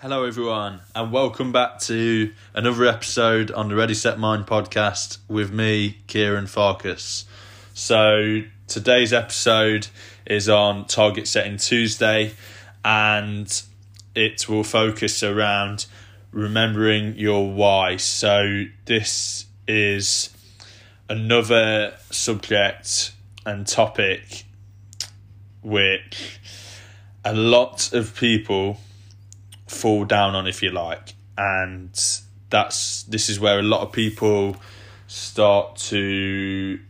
Hello, everyone, and welcome back to another episode on the Ready Set Mind podcast with me, Kieran Farkas. So, today's episode is on Target Setting Tuesday, and it will focus around remembering your why. So, this is another subject and topic which a lot of people fall down on if you like. And that's this is where a lot of people start to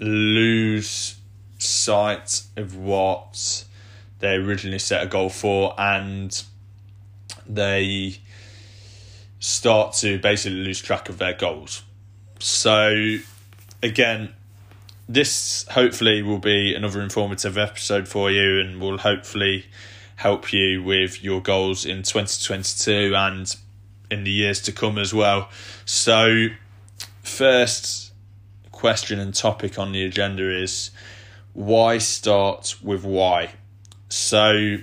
lose sight of what they originally set a goal for. And they start to basically lose track of their goals. So again this hopefully will be another informative episode for you and will hopefully help you with your goals in 2022 and in the years to come as well. So, first question and topic on the agenda is why start with why? So,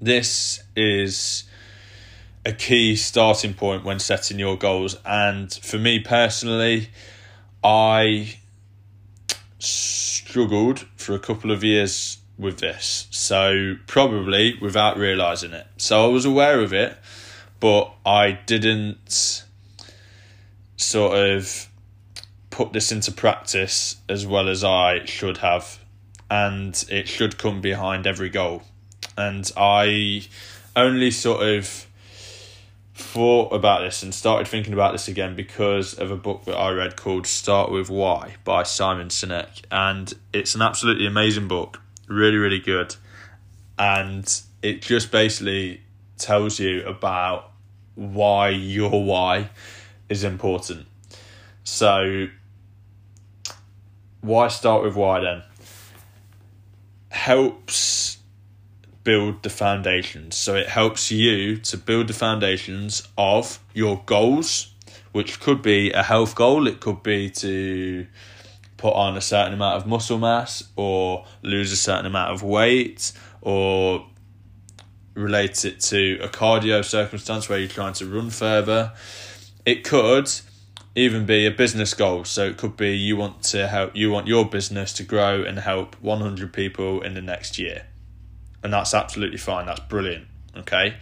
this is a key starting point when setting your goals, and for me personally, I struggled for a couple of years with this. So probably without realizing it. So I was aware of it, but I didn't sort of put this into practice as well as I should have. And it should come behind every goal. And I only sort of thought about this and started thinking about this again because of a book that I read called Start With Why by Simon Sinek. And it's an absolutely amazing book really really good. And it just basically tells you about why your why is important. So why start with why then? Helps build the foundations. So it helps you to build the foundations of your goals which could be a health goal. It could be to put on a certain amount of muscle mass or lose a certain amount of weight or relate it to a cardio circumstance where you're trying to run further. It could even be a business goal. So it could be you want to help you want your business to grow and help 100 people in the next year. And that's absolutely fine. That's brilliant. Okay?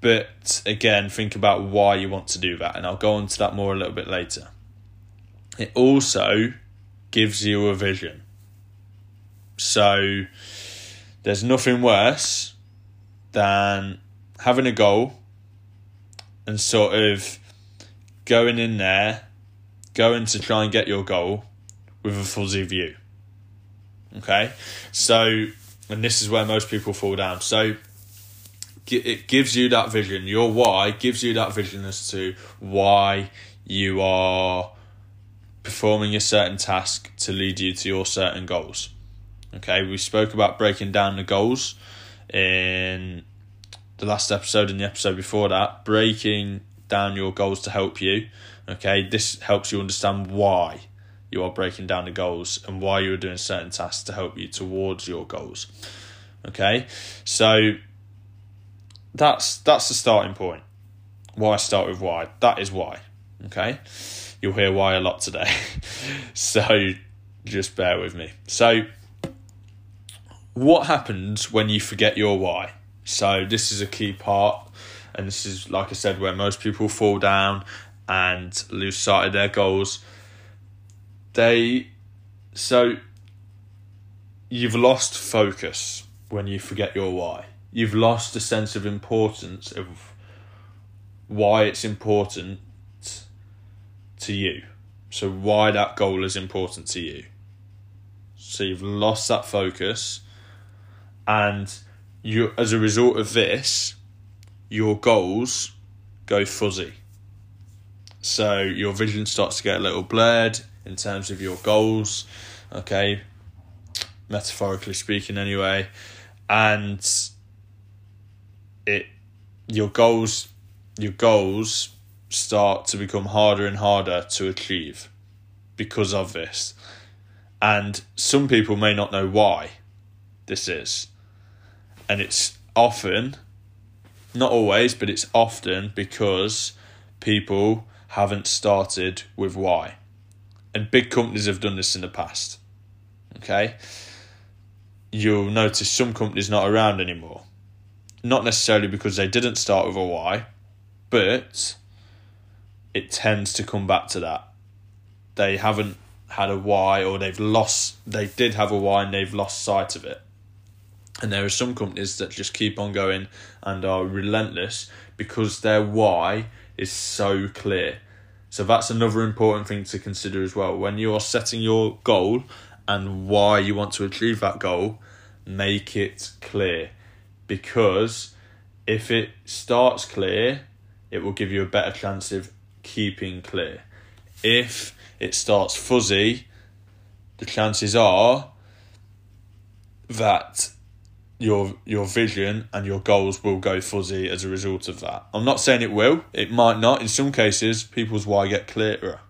But again, think about why you want to do that and I'll go on to that more a little bit later it also gives you a vision. So there's nothing worse than having a goal and sort of going in there, going to try and get your goal with a fuzzy view. Okay? So, and this is where most people fall down. So, it gives you that vision. Your why gives you that vision as to why you are performing a certain task to lead you to your certain goals. Okay, we spoke about breaking down the goals in the last episode and the episode before that, breaking down your goals to help you. Okay, this helps you understand why you are breaking down the goals and why you are doing certain tasks to help you towards your goals. Okay, so that's that's the starting point. Why start with why? That is why. Okay you'll hear why a lot today. so just bear with me. So, what happens when you forget your why? So, this is a key part, and this is, like I said, where most people fall down and lose sight of their goals. They, so, you've lost focus when you forget your why. You've lost a sense of importance of why it's important to you. So why that goal is important to you. So you've lost that focus and you as a result of this, your goals go fuzzy. So your vision starts to get a little blurred in terms of your goals, okay? Metaphorically speaking anyway. And it your goals your goals start to become harder and harder to achieve because of this. And some people may not know why this is. And it's often, not always, but it's often because people haven't started with why. And big companies have done this in the past. Okay? You'll notice some companies not around anymore. Not necessarily because they didn't start with a why, but it tends to come back to that. They haven't had a why or they've lost they did have a why and they've lost sight of it. And there are some companies that just keep on going and are relentless because their why is so clear. So that's another important thing to consider as well. When you are setting your goal and why you want to achieve that goal, make it clear. Because if it starts clear, it will give you a better chance of keeping clear. If it starts fuzzy, the chances are that your your vision and your goals will go fuzzy as a result of that. I'm not saying it will, it might not. In some cases, people's why get clearer.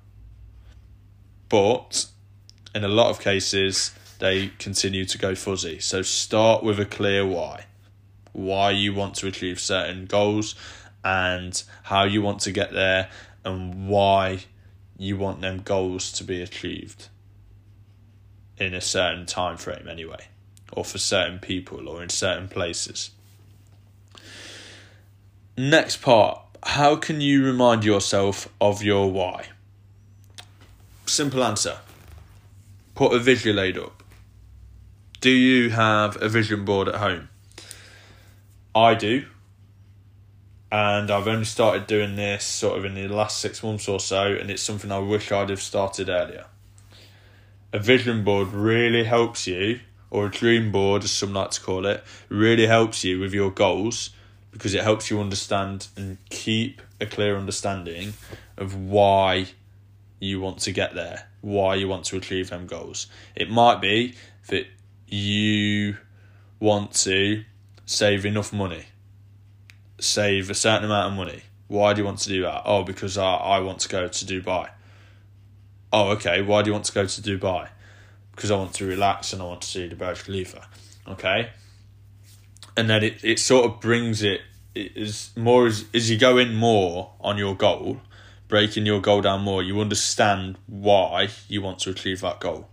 But in a lot of cases, they continue to go fuzzy. So start with a clear why. Why you want to achieve certain goals and how you want to get there and why you want them goals to be achieved in a certain time frame anyway or for certain people or in certain places. Next part how can you remind yourself of your why? Simple answer. Put a visual aid up. Do you have a vision board at home? I do and I've only started doing this sort of in the last six months or so, and it's something I wish I'd have started earlier. A vision board really helps you, or a dream board, as some like to call it, really helps you with your goals because it helps you understand and keep a clear understanding of why you want to get there, why you want to achieve them goals. It might be that you want to save enough money save a certain amount of money. Why do you want to do that? Oh, because I, I want to go to Dubai. Oh, okay. Why do you want to go to Dubai? Because I want to relax and I want to see the Burj Khalifa. Okay. And then it, it sort of brings it, it is more as, as you go in more on your goal, breaking your goal down more, you understand why you want to achieve that goal.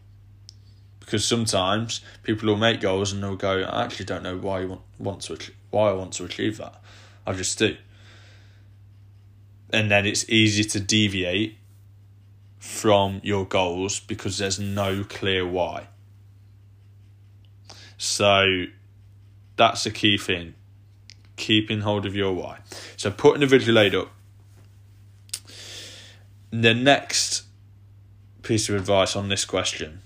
Because sometimes people will make goals and they'll go, I actually don't know why you want, want to why I want to achieve that. I just do. And then it's easy to deviate from your goals because there's no clear why. So that's the key thing. Keeping hold of your why. So putting the visual aid up. The next piece of advice on this question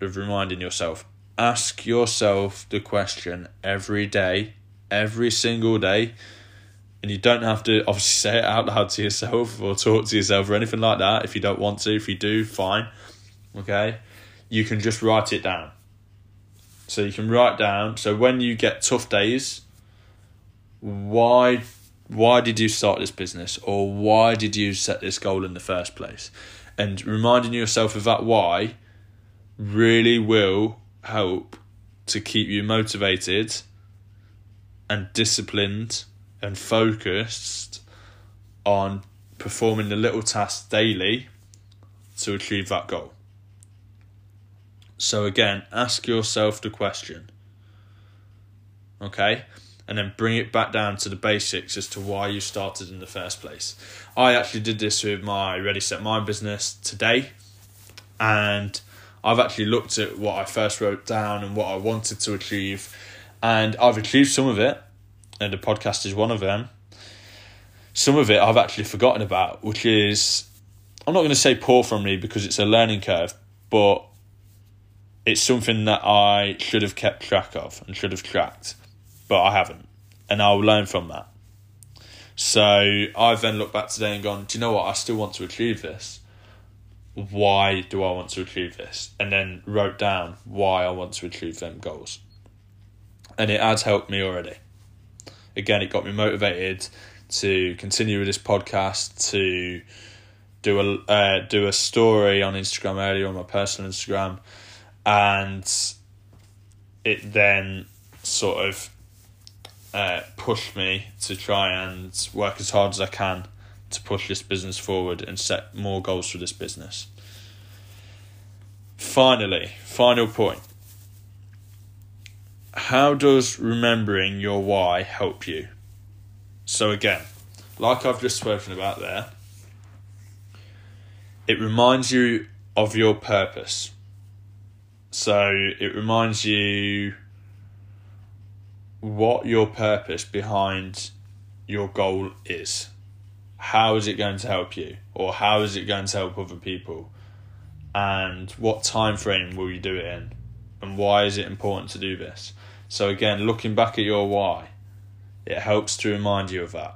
of reminding yourself ask yourself the question every day, every single day and you don't have to obviously say it out loud to yourself or talk to yourself or anything like that. If you don't want to if you do fine. Okay? You can just write it down. So you can write down so when you get tough days why why did you start this business? Or why did you set this goal in the first place? And reminding yourself of that why really will help to keep you motivated and disciplined and focused on performing the little tasks daily to achieve that goal. So, again, ask yourself the question, okay? And then bring it back down to the basics as to why you started in the first place. I actually did this with my Ready Set Mind business today, and I've actually looked at what I first wrote down and what I wanted to achieve, and I've achieved some of it, and the podcast is one of them. Some of it I've actually forgotten about, which is I'm not going to say poor from me because it's a learning curve, but it's something that I should have kept track of and should have tracked, but I haven't, and I'll learn from that. So I've then looked back today and gone, do you know what? I still want to achieve this. Why do I want to achieve this? And then wrote down why I want to achieve them goals. And it has helped me already again, it got me motivated to continue with this podcast, to do a uh, do a story on Instagram earlier on my personal Instagram, and it then sort of uh, pushed me to try and work as hard as I can to push this business forward and set more goals for this business. Finally, final point. How does remembering your why help you? So, again, like I've just spoken about there, it reminds you of your purpose. So, it reminds you what your purpose behind your goal is. How is it going to help you? Or how is it going to help other people? And what time frame will you do it in? And why is it important to do this? So again, looking back at your why, it helps to remind you of that.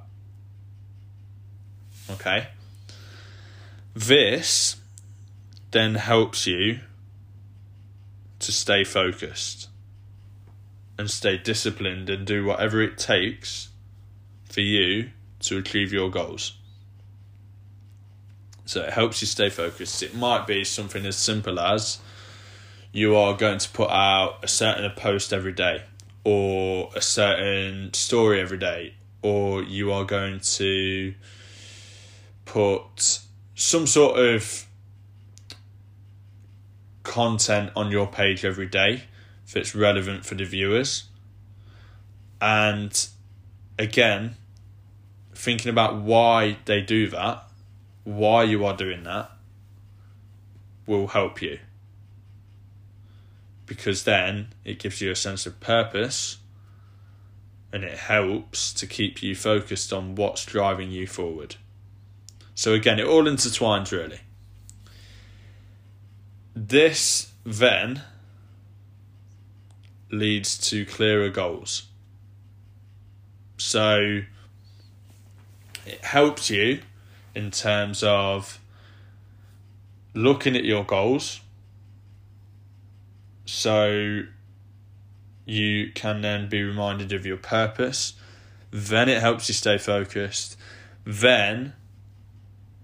Okay? This then helps you to stay focused and stay disciplined and do whatever it takes for you to achieve your goals. So it helps you stay focused. It might be something as simple as you are going to put out a certain post every day or a certain story every day or you are going to put some sort of content on your page every day if it's relevant for the viewers. And again, thinking about why they do that, why you are doing that, will help you. Because then it gives you a sense of purpose and it helps to keep you focused on what's driving you forward. So, again, it all intertwines really. This then leads to clearer goals. So it helps you in terms of looking at your goals so you can then be reminded of your purpose. Then it helps you stay focused. Then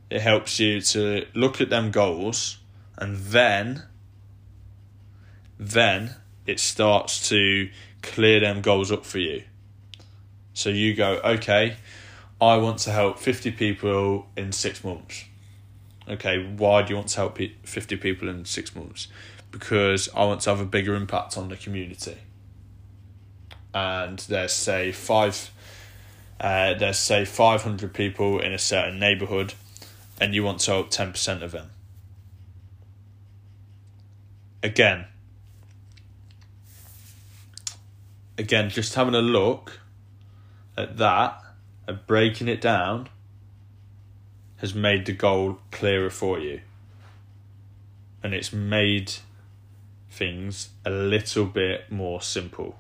it helps you to look at them goals and then then it starts to clear them goals up for you. So you go, okay, I want to help 50 people in six months. Okay, why do you want to help 50 people in six months? Because I want to have a bigger impact on the community. And there's, say, five. Uh, there's say 500 people in a certain neighborhood and you want to help 10% of them again again, just having a look at that and breaking it down has made the goal clearer for you. And it's made things a little bit more simple.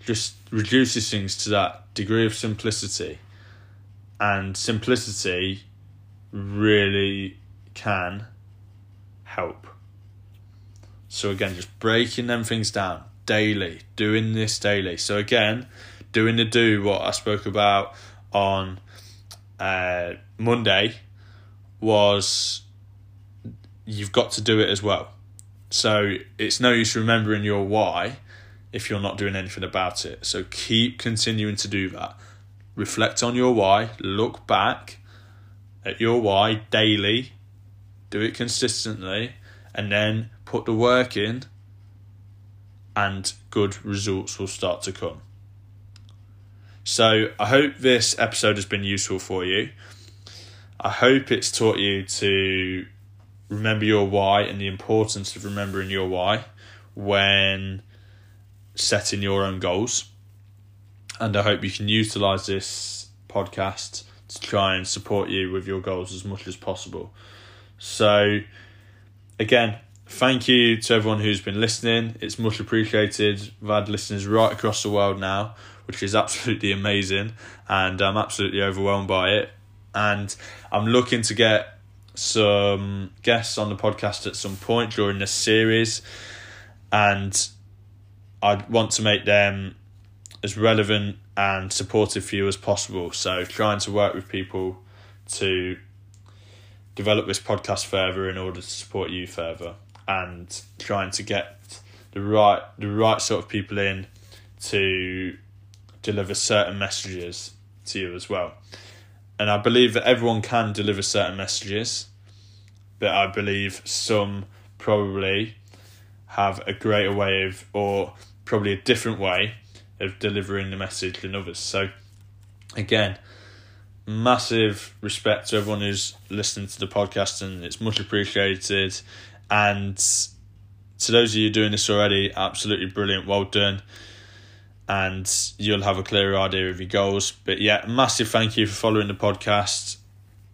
Just reduces things to that degree of simplicity. And simplicity really can help. So, again, just breaking them things down, daily, doing this daily. So again, doing the do what I spoke about on uh, Monday was you've got to do it as well. So it's no use remembering your why if you're not doing anything about it. So keep continuing to do that. Reflect on your why, look back at your why daily, do it consistently, and then put the work in and good results will start to come. So I hope this episode has been useful for you. I hope it's taught you to remember your why and the importance of remembering your why when setting your own goals. And I hope you can utilize this podcast to try and support you with your goals as much as possible. So, again, thank you to everyone who's been listening. It's much appreciated. We've had listeners right across the world now, which is absolutely amazing, and I'm absolutely overwhelmed by it. And I'm looking to get some guests on the podcast at some point during this series, and I want to make them as relevant and supportive for you as possible. So, trying to work with people to develop this podcast further in order to support you further and trying to get the right the right sort of people in to deliver certain messages to you as well. And I believe that everyone can deliver certain messages, but I believe some probably have a greater way of, or probably a different way of delivering the message than others. So, again, massive respect to everyone who's listening to the podcast, and it's much appreciated. And to those of you doing this already, absolutely brilliant. Well done. And you'll have a clearer idea of your goals. But yeah, massive thank you for following the podcast.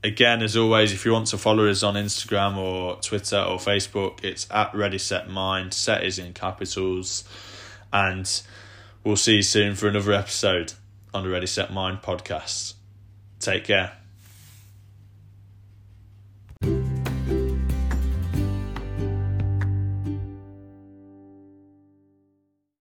Again, as always, if you want to follow us on Instagram or Twitter or Facebook, it's at Ready Set Mind. Set is in capitals. And we'll see you soon for another episode on the Ready Set Mind podcast. Take care.